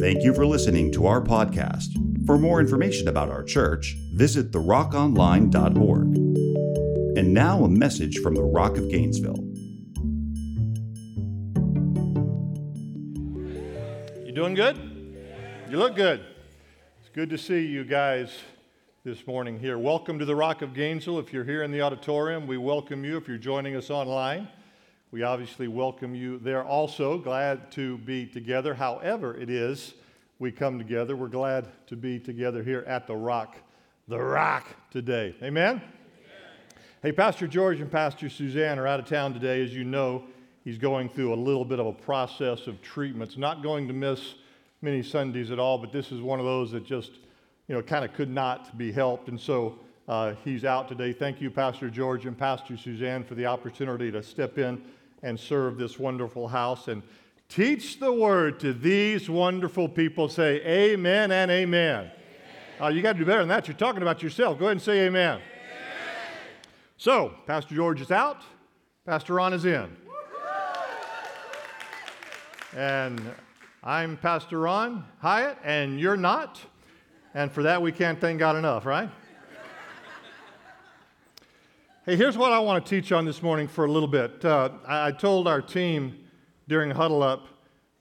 Thank you for listening to our podcast. For more information about our church, visit therockonline.org. And now a message from the Rock of Gainesville. You doing good? You look good. It's good to see you guys this morning here. Welcome to the Rock of Gainesville. If you're here in the auditorium, we welcome you. If you're joining us online, we obviously welcome you there also. Glad to be together. However, it is we come together. We're glad to be together here at the Rock, the Rock today. Amen? Amen? Hey, Pastor George and Pastor Suzanne are out of town today. As you know, he's going through a little bit of a process of treatments. Not going to miss many Sundays at all, but this is one of those that just, you know, kind of could not be helped. And so uh, he's out today. Thank you, Pastor George and Pastor Suzanne, for the opportunity to step in and serve this wonderful house and teach the word to these wonderful people. Say amen and amen. amen. Uh, you got to do better than that. You're talking about yourself. Go ahead and say amen. amen. So, Pastor George is out, Pastor Ron is in. And I'm Pastor Ron Hyatt, and you're not. And for that, we can't thank God enough, right? Hey, here's what I want to teach on this morning for a little bit. Uh, I, I, told our team during Huddle Up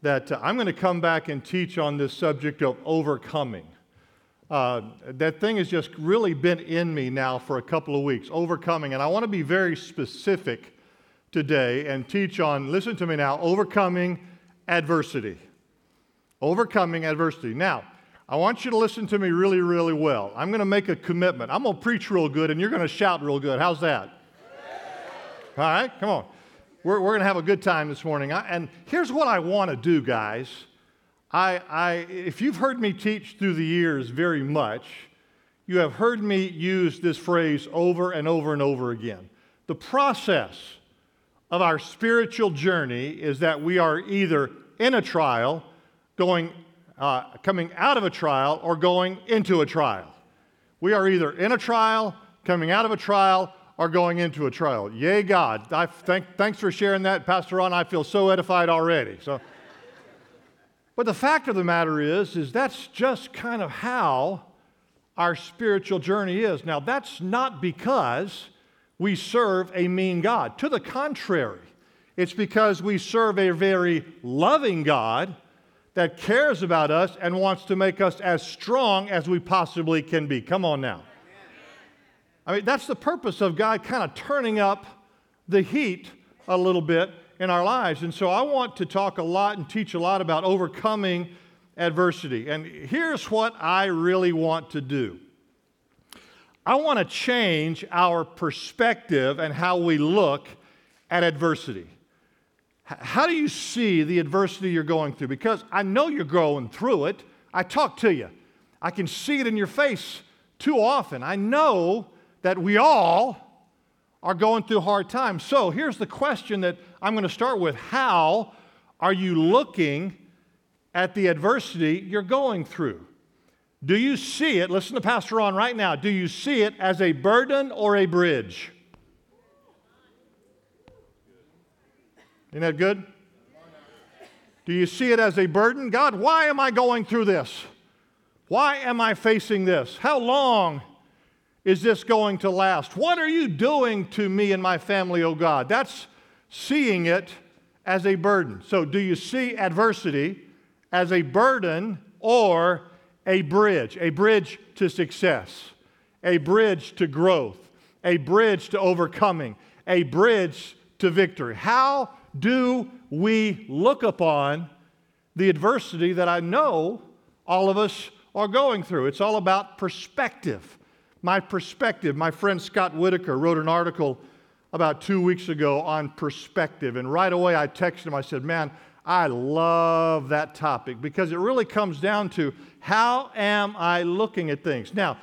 that uh, I'm going to come back and teach on this subject of overcoming. Uh, that thing has just really been in me now for a couple of weeks, overcoming. And I want to be very specific today and teach on, listen to me now, overcoming adversity. Overcoming adversity. Now, I want you to listen to me really, really well. I'm going to make a commitment. I'm going to preach real good, and you're going to shout real good. How's that? All right, come on. We're, we're going to have a good time this morning. I, and here's what I want to do, guys. I, I, if you've heard me teach through the years very much, you have heard me use this phrase over and over and over again. The process of our spiritual journey is that we are either in a trial, going uh, coming out of a trial or going into a trial. We are either in a trial, coming out of a trial, or going into a trial. Yay, God. I thank, thanks for sharing that, Pastor Ron. I feel so edified already. So, but the fact of the matter is, is that's just kind of how our spiritual journey is. Now, that's not because we serve a mean God. To the contrary, it's because we serve a very loving God that cares about us and wants to make us as strong as we possibly can be. Come on now. I mean, that's the purpose of God kind of turning up the heat a little bit in our lives. And so I want to talk a lot and teach a lot about overcoming adversity. And here's what I really want to do I want to change our perspective and how we look at adversity. How do you see the adversity you're going through? Because I know you're going through it. I talk to you. I can see it in your face too often. I know that we all are going through hard times. So here's the question that I'm going to start with How are you looking at the adversity you're going through? Do you see it? Listen to Pastor Ron right now. Do you see it as a burden or a bridge? Isn't that good? Do you see it as a burden? God, why am I going through this? Why am I facing this? How long is this going to last? What are you doing to me and my family, oh God? That's seeing it as a burden. So, do you see adversity as a burden or a bridge? A bridge to success, a bridge to growth, a bridge to overcoming, a bridge to victory. How do we look upon the adversity that I know all of us are going through? It's all about perspective. My perspective. My friend Scott Whitaker wrote an article about two weeks ago on perspective. And right away I texted him, I said, Man, I love that topic because it really comes down to how am I looking at things? Now,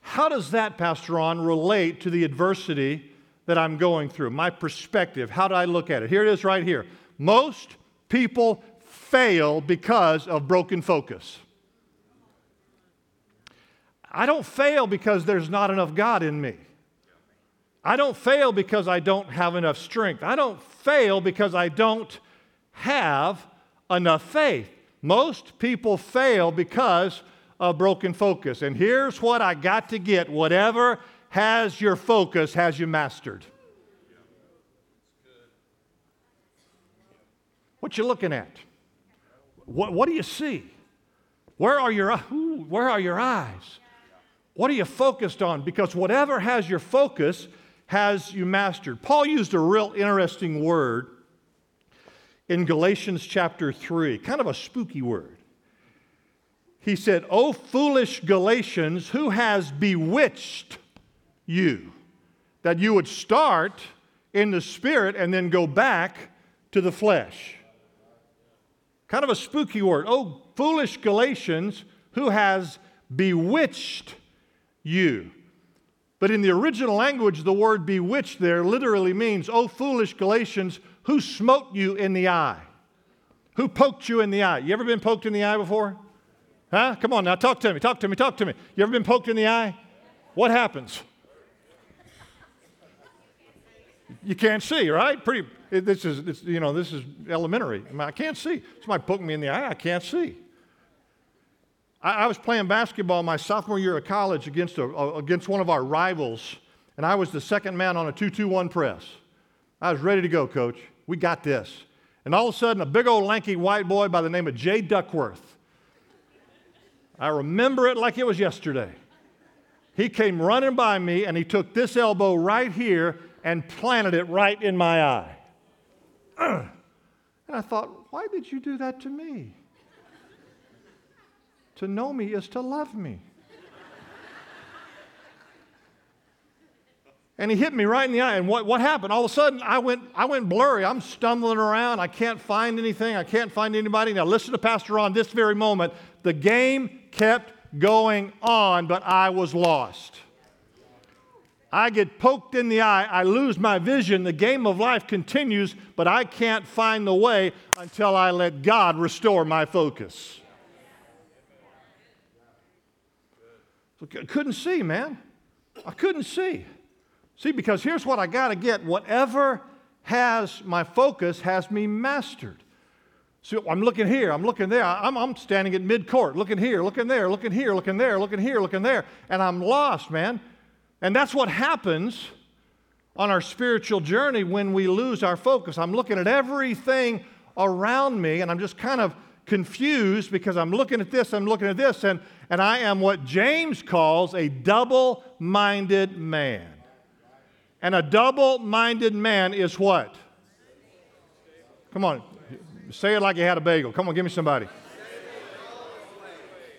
how does that, Pastor Ron, relate to the adversity that I'm going through, my perspective. How do I look at it? Here it is right here. Most people fail because of broken focus. I don't fail because there's not enough God in me. I don't fail because I don't have enough strength. I don't fail because I don't have enough faith. Most people fail because of broken focus. And here's what I got to get whatever has your focus has you mastered. What you looking at? What, what do you see? Where are your uh, where are your eyes? What are you focused on? Because whatever has your focus has you mastered. Paul used a real interesting word in Galatians chapter 3, kind of a spooky word. He said, O foolish Galatians, who has bewitched you? That you would start in the spirit and then go back to the flesh. Kind of a spooky word. Oh, foolish Galatians, who has bewitched you? But in the original language, the word bewitched there literally means, Oh, foolish Galatians, who smote you in the eye? Who poked you in the eye? You ever been poked in the eye before? Huh? Come on now, talk to me, talk to me, talk to me. You ever been poked in the eye? What happens? You can't see, right? Pretty. This is, you know, this is elementary. I, mean, I can't see. Somebody poked me in the eye. I can't see. I, I was playing basketball my sophomore year of college against, a, against one of our rivals, and I was the second man on a 2 2 1 press. I was ready to go, coach. We got this. And all of a sudden, a big old lanky white boy by the name of Jay Duckworth. I remember it like it was yesterday. He came running by me and he took this elbow right here and planted it right in my eye. And I thought, why did you do that to me? To know me is to love me. and he hit me right in the eye. And what, what happened? All of a sudden, I went, I went blurry. I'm stumbling around. I can't find anything. I can't find anybody. Now, listen to Pastor Ron this very moment. The game kept going on, but I was lost. I get poked in the eye, I lose my vision, the game of life continues, but I can't find the way until I let God restore my focus. I couldn't see, man. I couldn't see. See, because here's what I got to get whatever has my focus has me mastered. So I'm looking here, I'm looking there, I'm, I'm standing at mid court, looking here, looking there, looking here, looking there, looking here, looking there, and I'm lost, man. And that's what happens on our spiritual journey when we lose our focus. I'm looking at everything around me, and I'm just kind of confused because I'm looking at this, I'm looking at this, and, and I am what James calls a double minded man. And a double minded man is what? Come on, say it like you had a bagel. Come on, give me somebody.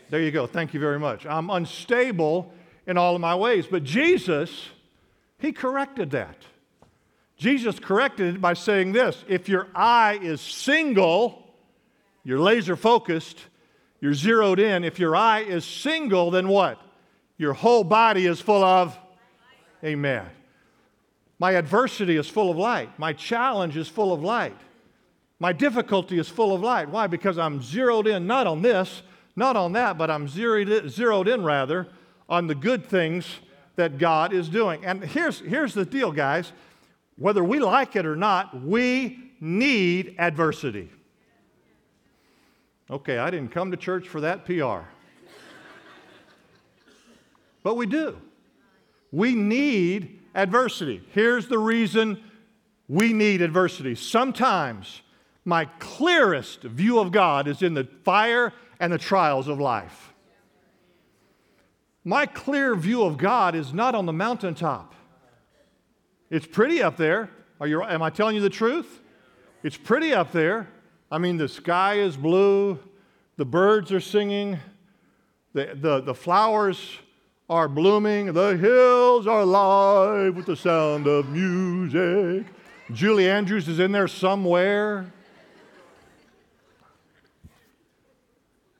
There you go. Thank you very much. I'm unstable in all of my ways. But Jesus, he corrected that. Jesus corrected it by saying this if your eye is single, you're laser focused, you're zeroed in. If your eye is single, then what? Your whole body is full of, amen. My adversity is full of light. My challenge is full of light. My difficulty is full of light. Why? Because I'm zeroed in not on this, not on that, but I'm zeroed in rather on the good things that God is doing. And here's, here's the deal, guys. Whether we like it or not, we need adversity. Okay, I didn't come to church for that PR. but we do. We need adversity. Here's the reason we need adversity. Sometimes my clearest view of God is in the fire and the trials of life. My clear view of God is not on the mountaintop. It's pretty up there. Are you, am I telling you the truth? It's pretty up there. I mean, the sky is blue, the birds are singing, the, the, the flowers are blooming, the hills are alive with the sound of music. Julie Andrews is in there somewhere.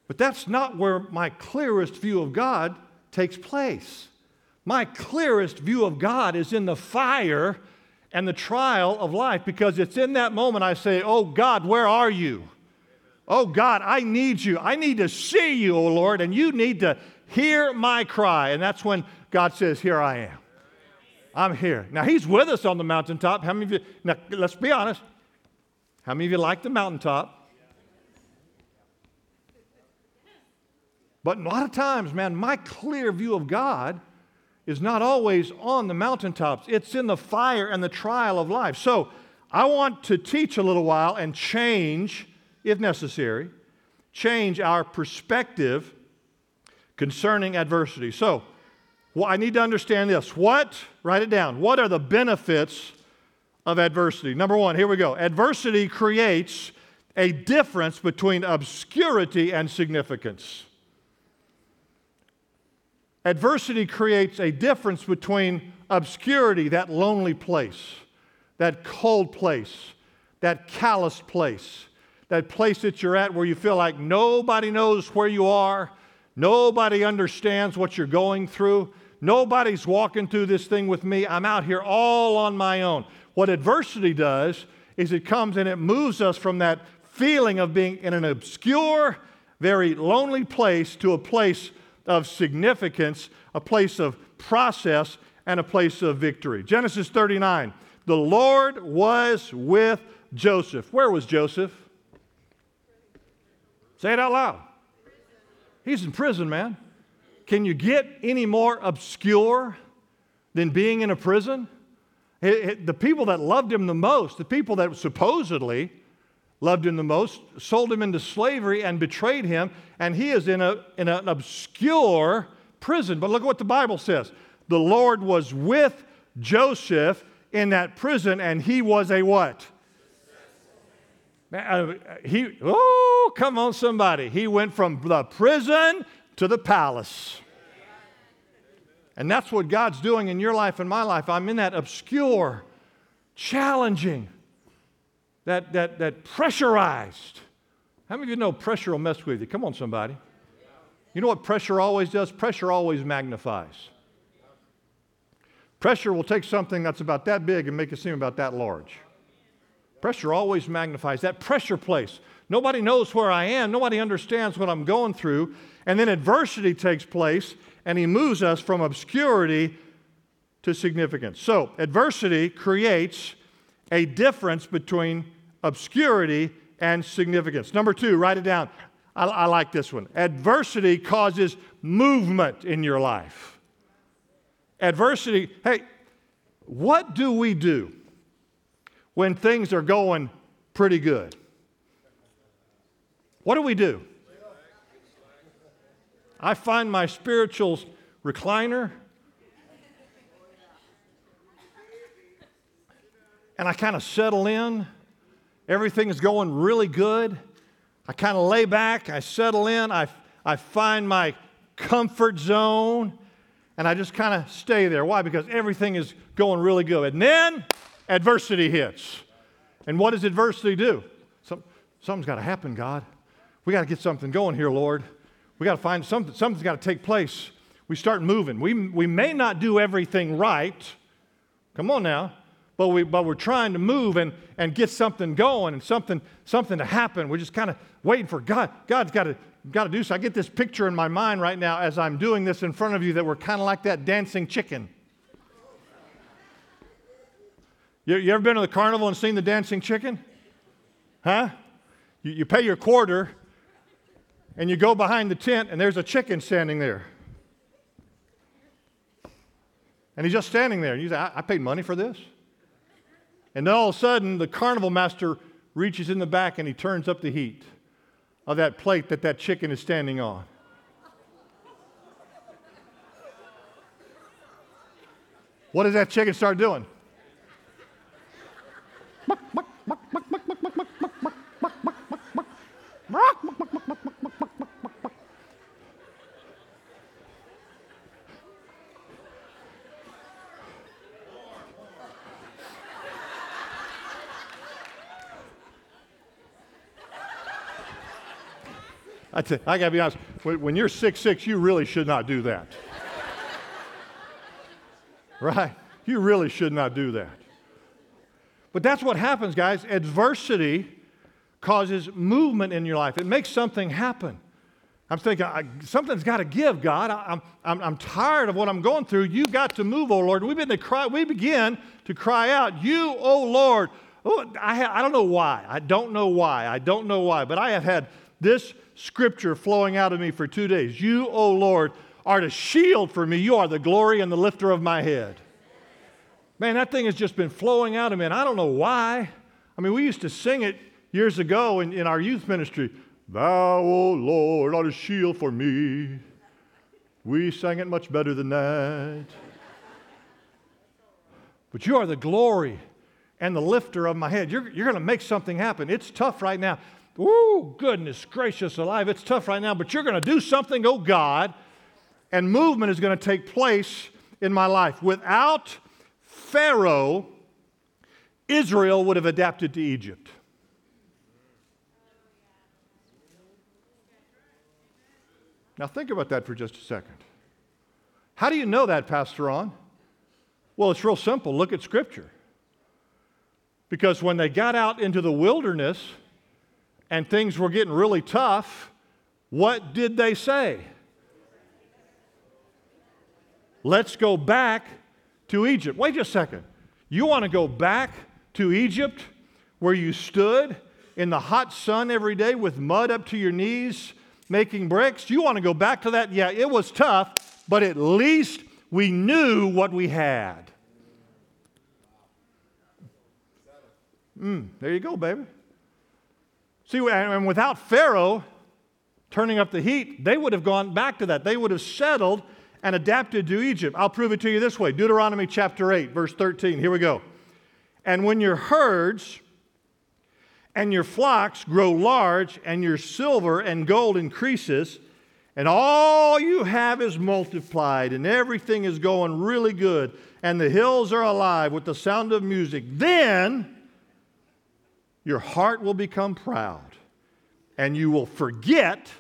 But that's not where my clearest view of God takes place. My clearest view of God is in the fire and the trial of life because it's in that moment I say, Oh God, where are you? Oh God, I need you. I need to see you, oh Lord, and you need to hear my cry. And that's when God says, Here I am. I'm here. Now, He's with us on the mountaintop. How many of you, now let's be honest, how many of you like the mountaintop? But a lot of times, man, my clear view of God is not always on the mountaintops, it's in the fire and the trial of life. So I want to teach a little while and change, if necessary, change our perspective concerning adversity. So, well, I need to understand this. What, write it down, what are the benefits of adversity? Number one, here we go. Adversity creates a difference between obscurity and significance. Adversity creates a difference between obscurity, that lonely place, that cold place, that calloused place, that place that you're at where you feel like nobody knows where you are, nobody understands what you're going through, nobody's walking through this thing with me. I'm out here all on my own. What adversity does is it comes and it moves us from that feeling of being in an obscure, very lonely place to a place of significance, a place of process, and a place of victory. Genesis 39 the Lord was with Joseph. Where was Joseph? Say it out loud. He's in prison, man. Can you get any more obscure than being in a prison? the people that loved him the most, the people that supposedly loved him the most, sold him into slavery and betrayed him, and he is in, a, in an obscure prison. But look at what the Bible says the Lord was with Joseph in that prison, and he was a what? Uh, he, oh, come on, somebody. He went from the prison to the palace. And that's what God's doing in your life and my life. I'm in that obscure, challenging, that, that, that pressurized. How many of you know pressure will mess with you? Come on, somebody. You know what pressure always does? Pressure always magnifies. Pressure will take something that's about that big and make it seem about that large. Pressure always magnifies. That pressure place. Nobody knows where I am. Nobody understands what I'm going through. And then adversity takes place, and he moves us from obscurity to significance. So, adversity creates a difference between obscurity and significance. Number two, write it down. I, I, like this one. Adversity causes movement in your life. Adversity, hey, what do we do when things are going pretty good? What do we do? I find my spiritual recliner and I kind of settle in. Everything is going really good. I kind of lay back, I settle in, I, I find my comfort zone, and I just kind of stay there. Why? Because everything is going really good. And then adversity hits. And what does adversity do? Some, something's got to happen, God. We got to get something going here, Lord. We got to find something, something's got to take place. We start moving. We, we may not do everything right. Come on now but, we, but we're trying to move and, and get something going and something, something to happen. We're just kind of waiting for God. God's got to, got to do so. I get this picture in my mind right now as I'm doing this in front of you that we're kind of like that dancing chicken. You, you ever been to the carnival and seen the dancing chicken? Huh? You, you pay your quarter and you go behind the tent and there's a chicken standing there. And he's just standing there. And you say, I, I paid money for this. And then all of a sudden, the carnival master reaches in the back and he turns up the heat of that plate that that chicken is standing on. What does that chicken start doing? I, t- I got to be honest, when you're six six, you really should not do that. right? You really should not do that. But that's what happens, guys. Adversity causes movement in your life, it makes something happen. I'm thinking, I, something's got to give, God. I, am I'm, I'm tired of what I'm going through. You've got to move, oh Lord. We've been to cry, we begin to cry out, You, oh Lord. Oh, I, ha- I don't know why. I don't know why. I don't know why. But I have had this scripture flowing out of me for two days. You, O Lord, are the shield for me. You are the glory and the lifter of my head. Man, that thing has just been flowing out of me, and I don't know why. I mean, we used to sing it years ago in, in our youth ministry. Thou, O Lord, art a shield for me. We sang it much better than that. But you are the glory and the lifter of my head. You're, you're going to make something happen. It's tough right now. Ooh, goodness gracious alive. It's tough right now, but you're going to do something, oh God, and movement is going to take place in my life. Without Pharaoh, Israel would have adapted to Egypt. Now, think about that for just a second. How do you know that, Pastor Ron? Well, it's real simple. Look at Scripture. Because when they got out into the wilderness and things were getting really tough, what did they say? Let's go back to Egypt. Wait just a second. You want to go back to Egypt where you stood in the hot sun every day with mud up to your knees making bricks? You want to go back to that? Yeah, it was tough, but at least we knew what we had. Mm, there you go, baby. See, and without Pharaoh turning up the heat, they would have gone back to that. They would have settled and adapted to Egypt. I'll prove it to you this way Deuteronomy chapter 8, verse 13. Here we go. And when your herds and your flocks grow large, and your silver and gold increases, and all you have is multiplied, and everything is going really good, and the hills are alive with the sound of music, then your heart will become proud, and you will forget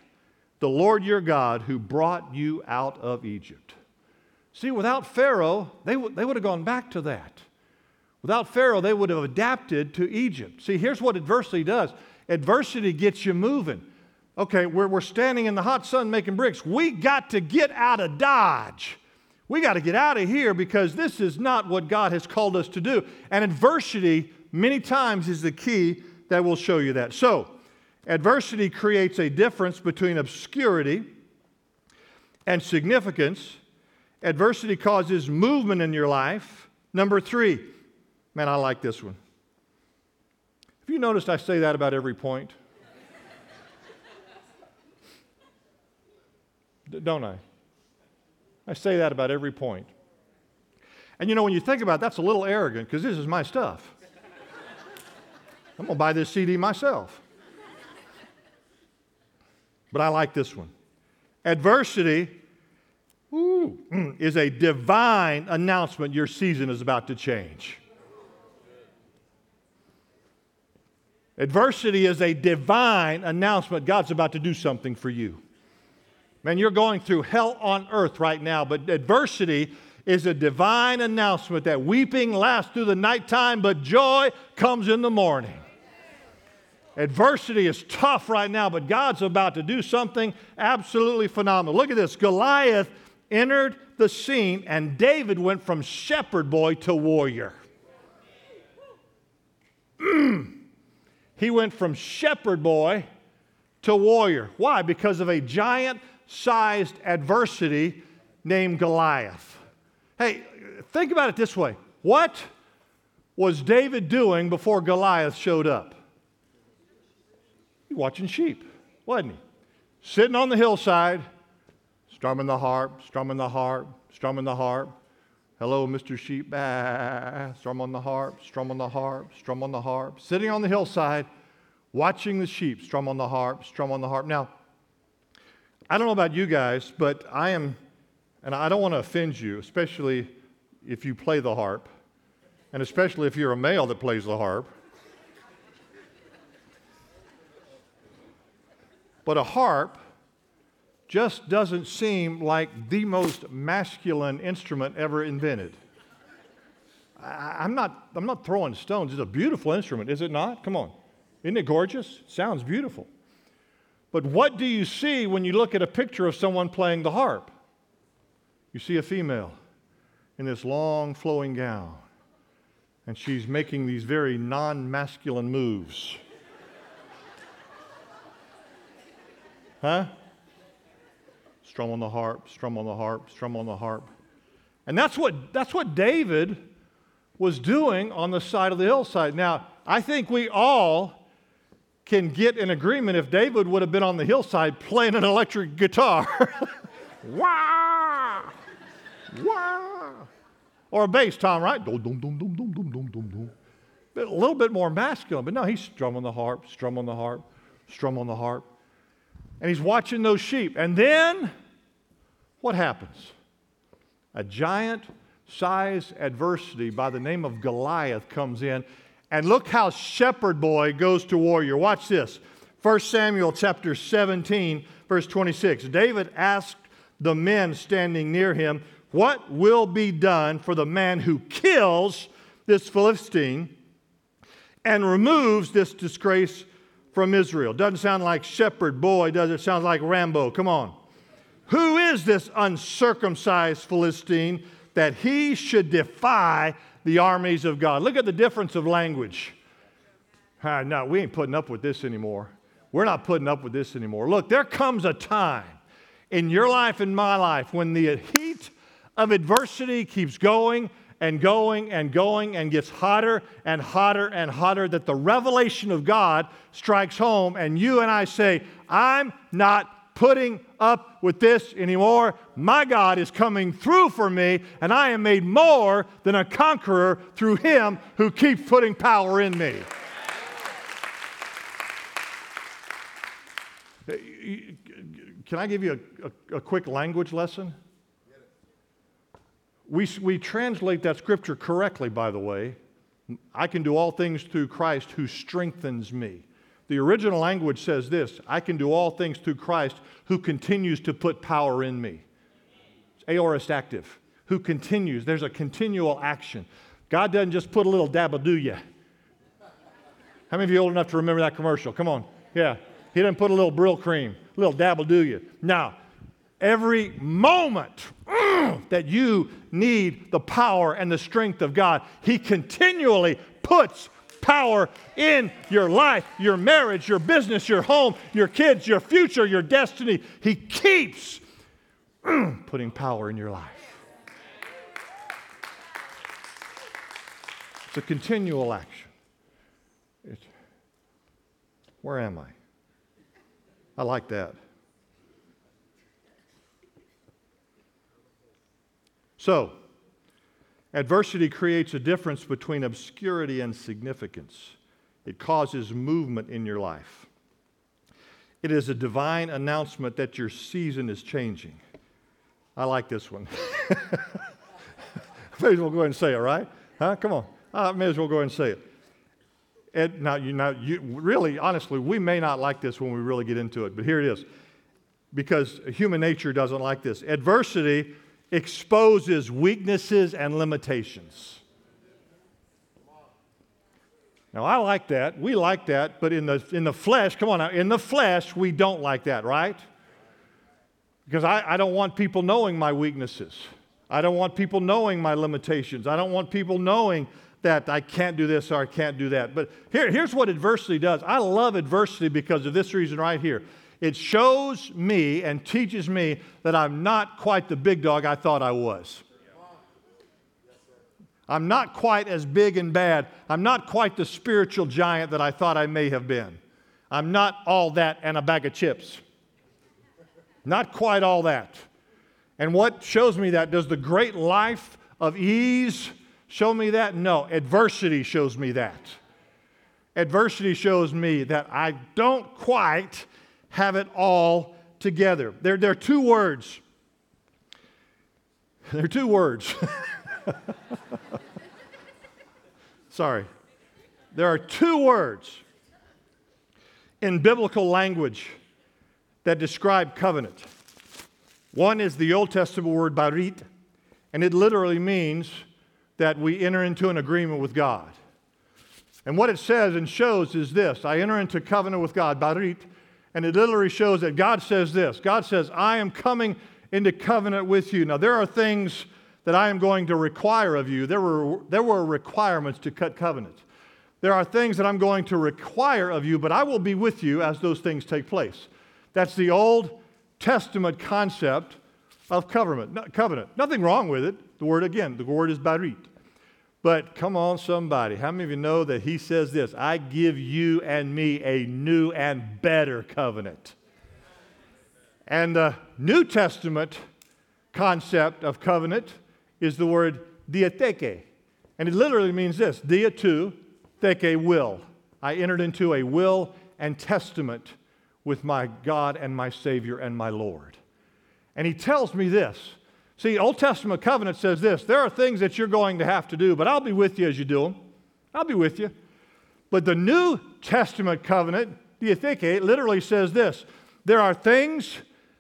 the Lord your God who brought you out of Egypt. See, without Pharaoh, they, w- they would have gone back to that. Without Pharaoh, they would have adapted to Egypt. See, here's what adversity does adversity gets you moving. Okay, we're, we're standing in the hot sun making bricks. We got to get out of Dodge. We got to get out of here because this is not what God has called us to do. And adversity, many times, is the key that will show you that. So, adversity creates a difference between obscurity and significance. Adversity causes movement in your life. Number three, Man, I like this one. Have you noticed I say that about every point? Don't I? I say that about every point. And you know, when you think about it, that's a little arrogant because this is my stuff. I'm going to buy this CD myself. But I like this one. Adversity ooh, mm, is a divine announcement your season is about to change. Adversity is a divine announcement God's about to do something for you. Man, you're going through hell on earth right now, but adversity is a divine announcement that weeping lasts through the nighttime, but joy comes in the morning. Adversity is tough right now, but God's about to do something absolutely phenomenal. Look at this Goliath entered the scene, and David went from shepherd boy to warrior. Mm. He went from shepherd boy to warrior. Why? Because of a giant sized adversity named Goliath. Hey, think about it this way what was David doing before Goliath showed up? Watching sheep, wasn't he? Sitting on the hillside, strumming the harp, strumming the harp, strumming the harp. Hello, Mr. Sheep. Bah, strum on the harp, strum on the harp, strum on the harp. Sitting on the hillside, watching the sheep strum on the harp, strum on the harp. Now, I don't know about you guys, but I am, and I don't want to offend you, especially if you play the harp, and especially if you're a male that plays the harp. But a harp just doesn't seem like the most masculine instrument ever invented. I, am not, I'm not throwing stones. It's a beautiful instrument, is it not? Come on. Isn't it gorgeous? Sounds beautiful. But what do you see when you look at a picture of someone playing the harp? You see a female in this long flowing gown, and she's making these very non masculine moves. Huh? Strum on the harp, strum on the harp, strum on the harp. And that's what, that's what David was doing on the side of the hillside. Now, I think we all can get an agreement if David would have been on the hillside playing an electric guitar. Wah! Wah! Or a bass, Tom, right? Dum, dum, dum, dum, dum, dum, dum, dum. A little bit more masculine. But no, he's strumming the harp, strumming the harp, strumming the harp. And he's watching those sheep. And then what happens? A giant size adversity by the name of Goliath comes in. And look how shepherd boy goes to warrior. Watch this. 1 Samuel chapter 17, verse 26. David asked the men standing near him, What will be done for the man who kills this Philistine and removes this disgrace from Israel? Doesn't sound like shepherd boy, does it? Sounds like Rambo. Come on. Who is this uncircumcised Philistine that he should defy the armies of God? Look at the difference of language. Ah, no, we ain't putting up with this anymore. We're not putting up with this anymore. Look, there comes a time in your life and my life when the heat of adversity keeps going and going and going and gets hotter and hotter and hotter that the revelation of God strikes home and you and I say, I'm not putting up with this anymore. My God is coming through for me, and I am made more than a conqueror through Him who keeps putting power in me. Can I give you a, a, a quick language lesson? We, we translate that scripture correctly, by the way. I can do all things through Christ who strengthens me. The original language says this I can do all things through Christ who continues to put power in me. It's aorist active, who continues. There's a continual action. God doesn't just put a little dabble do you. How many of you old enough to remember that commercial? Come on. Yeah. He didn't put a little Brylcreem, a little dabble do you. Now, every moment mm, that you need the power and the strength of God, He continually puts power in your life, your marriage, your business, your home, your kids, your future, your destiny. He keeps putting power in your life. It's a continual action. It's, where am I? I like that. So, Adversity creates a difference between obscurity and significance. It causes movement in your life. It is a divine announcement that your season is changing. I like this one. may as well go ahead and say it, right? Huh? Come on. I may as well go ahead and say it. Ed, now, you, now you, really, honestly, we may not like this when we really get into it, but here it is. Because human nature doesn't like this. Adversity exposes weaknesses and limitations. Now, I like that. We like that. But in the, in the flesh, come on now, in the flesh, we don't like that, right? Because I, I don't want people knowing my weaknesses. I don't want people knowing my limitations. I don't want people knowing that I can't do this or I can't do that. But here, here's what adversity does I love adversity because of this reason right here. It shows me and teaches me that I'm not quite the big dog I thought I was. I'm not quite as big and bad. I'm not quite the spiritual giant that I thought I may have been. I'm not all that and a bag of chips. Not quite all that. And what shows me that? Does the great life of ease show me that? No. Adversity shows me that. Adversity shows me that I don't quite have it all together. There, there are two words. There are two words. Sorry. There are two words in biblical language that describe covenant. One is the Old Testament word barit, and it literally means that we enter into an agreement with God. And what it says and shows is this I enter into covenant with God, barit, and it literally shows that God says this God says, I am coming into covenant with you. Now, there are things that I am going to require of you. There were, there were requirements to cut covenant. There are things that I'm going to require of you, but I will be with you as those things take place. That's the Old Testament concept of covenant. covenant. Nothing wrong with it. The word, again, the word is barit. But come on, somebody. How many of you know that he says this? I give you and me a new and better covenant. And the New Testament concept of covenant is the word diatheke. And it literally means this dia tu, theke, will. I entered into a will and testament with my God and my Savior and my Lord. And he tells me this See, Old Testament covenant says this there are things that you're going to have to do, but I'll be with you as you do them. I'll be with you. But the New Testament covenant, diatheke, literally says this there are things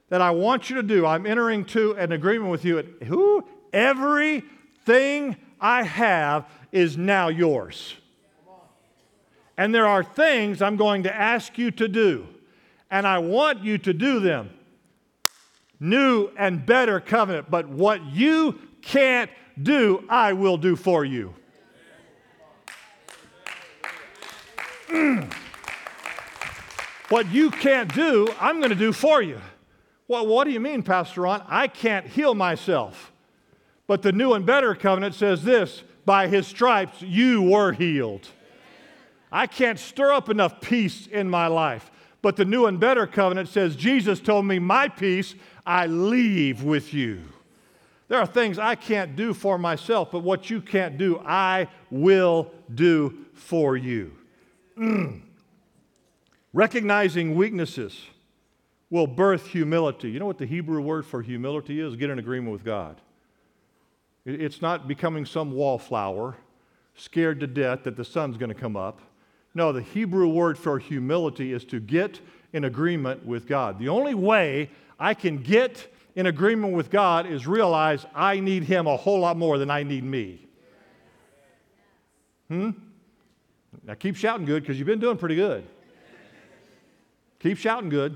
that I want you to do. I'm entering to an agreement with you. Who? Everything I have is now yours. And there are things I'm going to ask you to do, and I want you to do them new and better covenant. But what you can't do, I will do for you. Mm. What you can't do, I'm going to do for you. Well, what do you mean, Pastor Ron? I can't heal myself. But the new and better covenant says this by his stripes you were healed. I can't stir up enough peace in my life. But the new and better covenant says Jesus told me, My peace I leave with you. There are things I can't do for myself, but what you can't do, I will do for you. Mm. Recognizing weaknesses will birth humility. You know what the Hebrew word for humility is? Get in agreement with God. It's not becoming some wallflower, scared to death that the sun's going to come up. No, the Hebrew word for humility is to get in agreement with God. The only way I can get in agreement with God is realize I need Him a whole lot more than I need me. Hmm? Now keep shouting good because you've been doing pretty good. Keep shouting good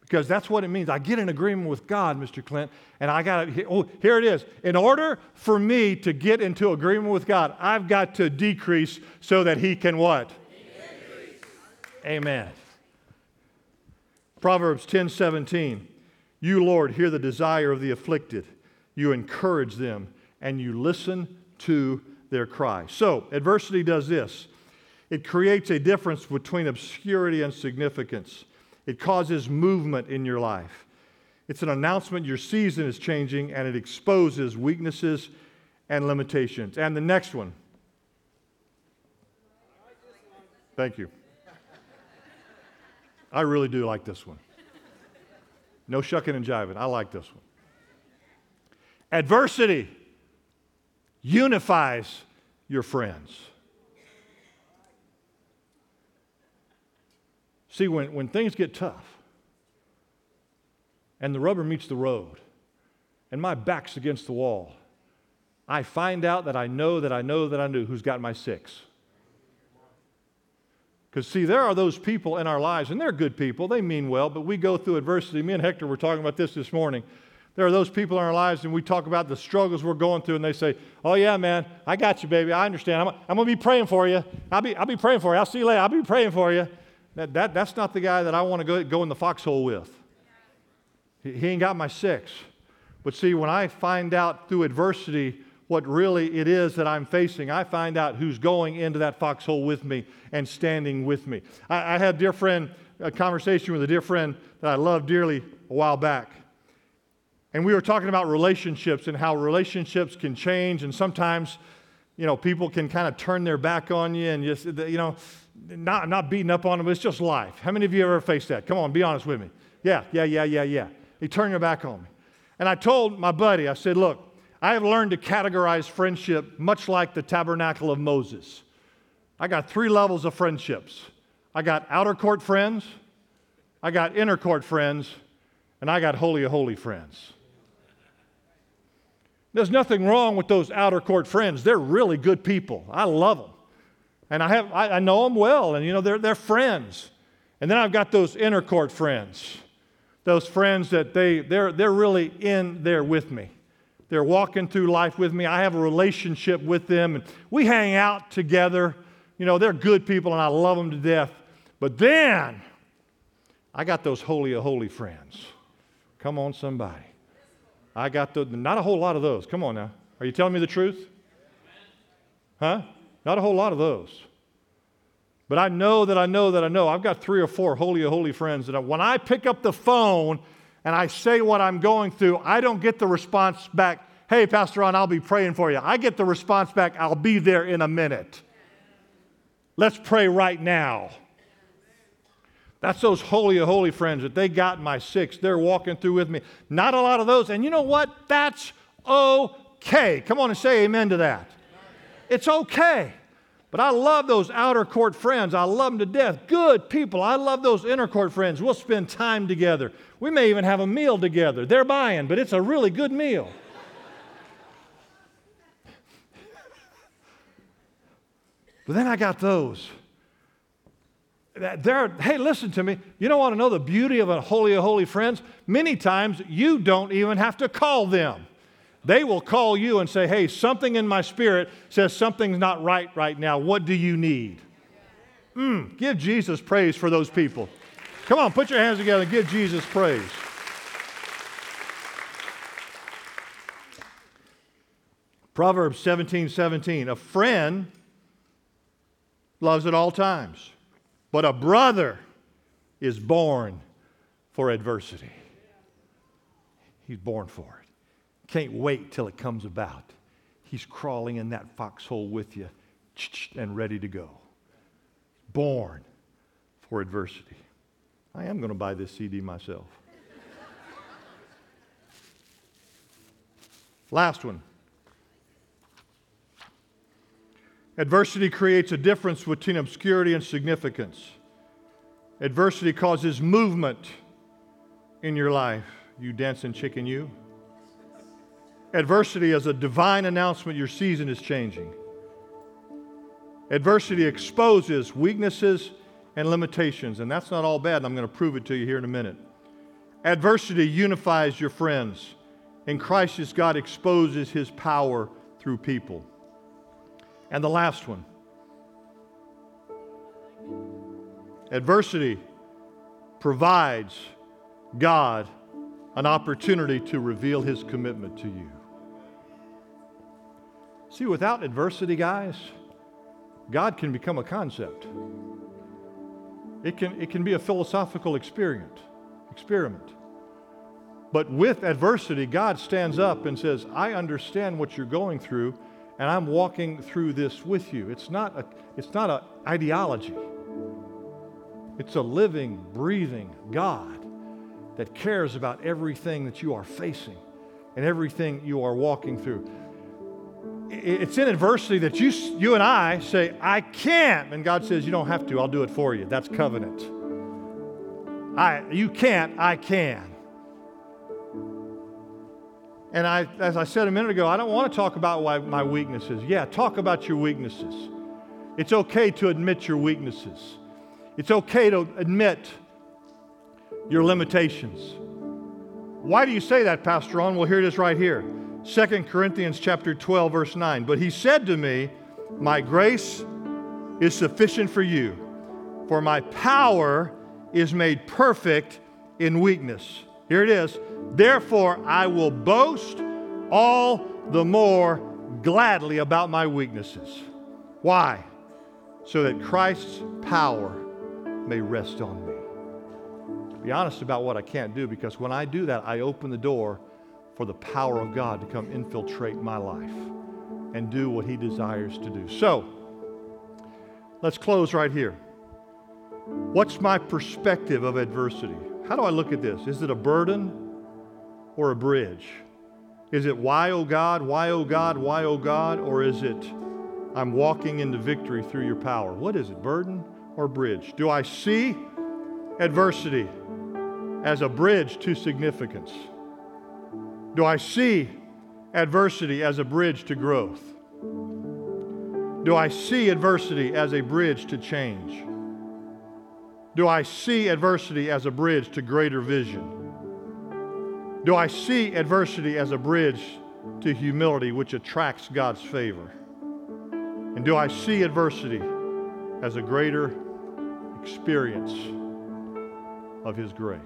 because that's what it means. I get in agreement with God, Mr. Clint, and I got to, oh, here it is. In order for me to get into agreement with God, I've got to decrease so that He can what? Amen. Proverbs 10 17. You, Lord, hear the desire of the afflicted. You encourage them and you listen to their cry. So, adversity does this it creates a difference between obscurity and significance, it causes movement in your life. It's an announcement your season is changing and it exposes weaknesses and limitations. And the next one. Thank you. I really do like this one. No shucking and jiving. I like this one. Adversity unifies your friends. See, when, when things get tough and the rubber meets the road and my back's against the wall, I find out that I know that I know that I knew who's got my six. Because, see, there are those people in our lives, and they're good people, they mean well, but we go through adversity. Me and Hector were talking about this this morning. There are those people in our lives, and we talk about the struggles we're going through, and they say, Oh, yeah, man, I got you, baby. I understand. I'm, I'm going to be praying for you. I'll be, I'll be praying for you. I'll see you later. I'll be praying for you. That, that, that's not the guy that I want to go, go in the foxhole with. He, he ain't got my six. But see, when I find out through adversity what really it is that I'm facing, I find out who's going into that foxhole with me and standing with me. I, I had a dear friend, a conversation with a dear friend that I love dearly a while back. And we were talking about relationships and how relationships can change, and sometimes, you know, people can kind of turn their back on you and just, you know, not, not beating up on them, it's just life. How many of you ever faced that? Come on, be honest with me. Yeah, yeah, yeah, yeah, yeah. They turn their back on me. And I told my buddy, I said, look, I have learned to categorize friendship much like the tabernacle of Moses. I got three levels of friendships I got outer court friends, I got inner court friends, and I got holy of holy friends. There's nothing wrong with those outer court friends. They're really good people. I love them. And I, have, I, I know them well, and you know, they're, they're friends. And then I've got those inner court friends, those friends that they, they're, they're really in there with me. They're walking through life with me. I have a relationship with them, and we hang out together. You know, they're good people, and I love them to death. But then I got those holy of holy friends. Come on, somebody. I got the, not a whole lot of those. Come on now. Are you telling me the truth? Huh? Not a whole lot of those. But I know that I know that I know. I've got three or four holy holy friends that I, when I pick up the phone and I say what I'm going through, I don't get the response back, hey, Pastor Ron, I'll be praying for you. I get the response back, I'll be there in a minute. Let's pray right now. That's those holy of holy friends that they got in my six. They're walking through with me. Not a lot of those. And you know what? That's okay. Come on and say amen to that. It's okay. But I love those outer court friends. I love them to death. Good people. I love those inner court friends. We'll spend time together. We may even have a meal together. They're buying, but it's a really good meal. but then I got those there, hey, listen to me. You don't want to know the beauty of a holy of holy friends? Many times you don't even have to call them. They will call you and say, hey, something in my spirit says something's not right right now. What do you need? Mm, give Jesus praise for those people. Come on, put your hands together and give Jesus praise. Proverbs 17 17. A friend loves at all times but a brother is born for adversity. He's born for it. Can't wait till it comes about. He's crawling in that foxhole with you and ready to go. Born for adversity. I am going to buy this CD myself. Last one. Adversity creates a difference between obscurity and significance. Adversity causes movement in your life. You dancing chicken, you. Adversity is a divine announcement your season is changing. Adversity exposes weaknesses and limitations, and that's not all bad, I'm going to prove it to you here in a minute. Adversity unifies your friends. In Christ, God exposes his power through people. And the last one adversity provides God an opportunity to reveal his commitment to you. See, without adversity, guys, God can become a concept. It can, it can be a philosophical experiment, experiment. But with adversity, God stands up and says, I understand what you're going through, and I'm walking through this with you. It's not a, it's not an ideology. It's a living, breathing God that cares about everything that you are facing and everything you are walking through. It's in adversity that you, you and I say, I can't. And God says, You don't have to, I'll do it for you. That's covenant. I, you can't, I can. And I, as I said a minute ago, I don't want to talk about why my weaknesses. Yeah, talk about your weaknesses. It's okay to admit your weaknesses. It's okay to admit your limitations. Why do you say that, Pastor Ron? Well, here it is right here. 2 Corinthians chapter 12, verse 9. But he said to me, My grace is sufficient for you, for my power is made perfect in weakness. Here it is. Therefore, I will boast all the more gladly about my weaknesses. Why? So that Christ's power may rest on me. Be honest about what I can't do because when I do that, I open the door for the power of God to come infiltrate my life and do what He desires to do. So, let's close right here. What's my perspective of adversity? How do I look at this? Is it a burden or a bridge? Is it why, oh God, why, oh God, why, oh God? Or is it I'm walking into victory through your power? What is it, burden or bridge? Do I see adversity as a bridge to significance? Do I see adversity as a bridge to growth? Do I see adversity as a bridge to change? Do I see adversity as a bridge to greater vision? Do I see adversity as a bridge to humility, which attracts God's favor? And do I see adversity as a greater experience of His grace.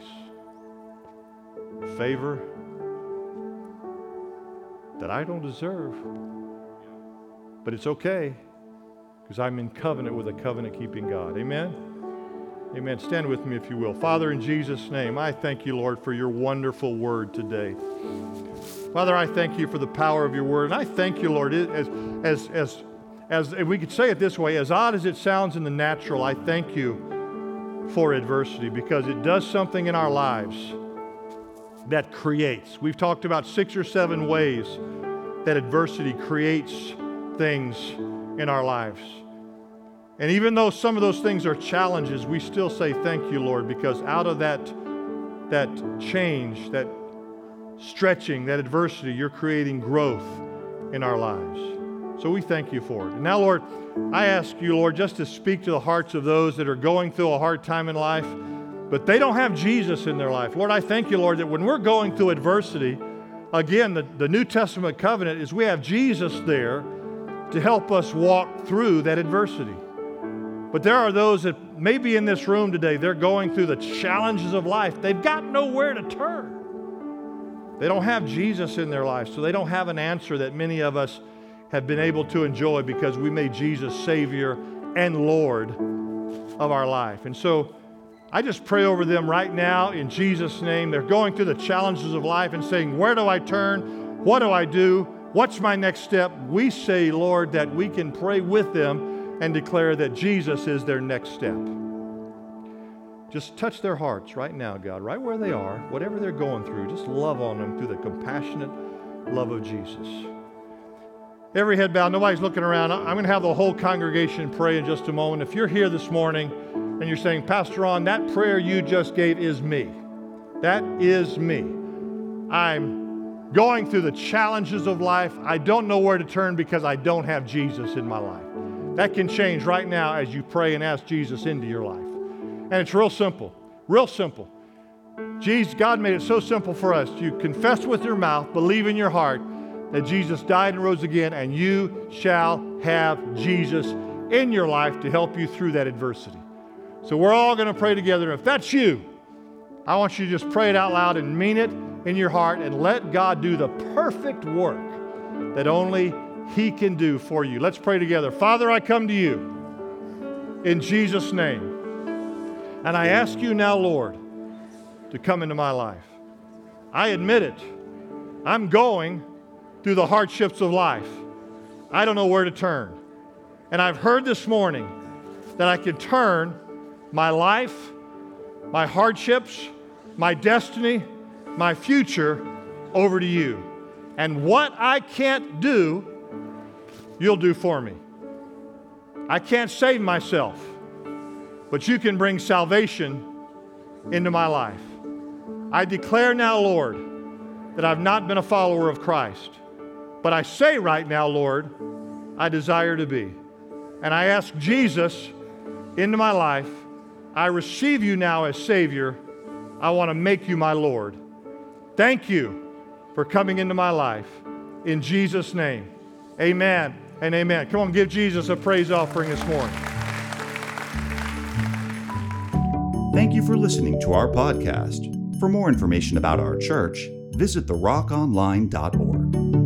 Favor that I don't deserve. But it's okay because I'm in covenant with a covenant keeping God. Amen? Amen. Stand with me if you will. Father, in Jesus' name, I thank you, Lord, for your wonderful word today. Father, I thank you for the power of your word. And I thank you, Lord, as, as, as, as we could say it this way, as odd as it sounds in the natural, I thank you for adversity because it does something in our lives that creates. We've talked about six or seven ways that adversity creates things in our lives. And even though some of those things are challenges, we still say thank you, Lord, because out of that, that change, that stretching, that adversity, you're creating growth in our lives. So we thank you for it. And now, Lord, I ask you, Lord, just to speak to the hearts of those that are going through a hard time in life, but they don't have Jesus in their life. Lord, I thank you, Lord, that when we're going through adversity, again, the, the New Testament covenant is we have Jesus there to help us walk through that adversity. But there are those that may be in this room today, they're going through the challenges of life. They've got nowhere to turn. They don't have Jesus in their life, so they don't have an answer that many of us have been able to enjoy because we made Jesus Savior and Lord of our life. And so I just pray over them right now in Jesus' name. They're going through the challenges of life and saying, Where do I turn? What do I do? What's my next step? We say, Lord, that we can pray with them and declare that Jesus is their next step. Just touch their hearts right now, God, right where they are, whatever they're going through. Just love on them through the compassionate love of Jesus. Every head bowed, nobody's looking around. I'm going to have the whole congregation pray in just a moment. If you're here this morning and you're saying, Pastor Ron, that prayer you just gave is me. That is me. I'm going through the challenges of life. I don't know where to turn because I don't have Jesus in my life. That can change right now as you pray and ask Jesus into your life. And it's real simple, real simple. Jesus, God made it so simple for us. You confess with your mouth, believe in your heart that Jesus died and rose again, and you shall have Jesus in your life to help you through that adversity. So we're all going to pray together. If that's you, I want you to just pray it out loud and mean it in your heart and let God do the perfect work that only He can do for you. Let's pray together. Father, I come to you in Jesus' name. And I ask you now, Lord, to come into my life. I admit it. I'm going through the hardships of life. I don't know where to turn. And I've heard this morning that I can turn my life, my hardships, my destiny, my future over to you. And what I can't do, you'll do for me. I can't save myself, but you can bring salvation into my life. I declare now, Lord, that I've not been a follower of Christ, but I say right now, Lord, I desire to be. And I ask Jesus into my life. I receive you now as Savior. I want to make you my Lord. Thank you for coming into my life. In Jesus' name, amen and amen. Come on, give Jesus a praise offering this morning. Thank you for listening to our podcast. For more information about our church, visit therockonline.org.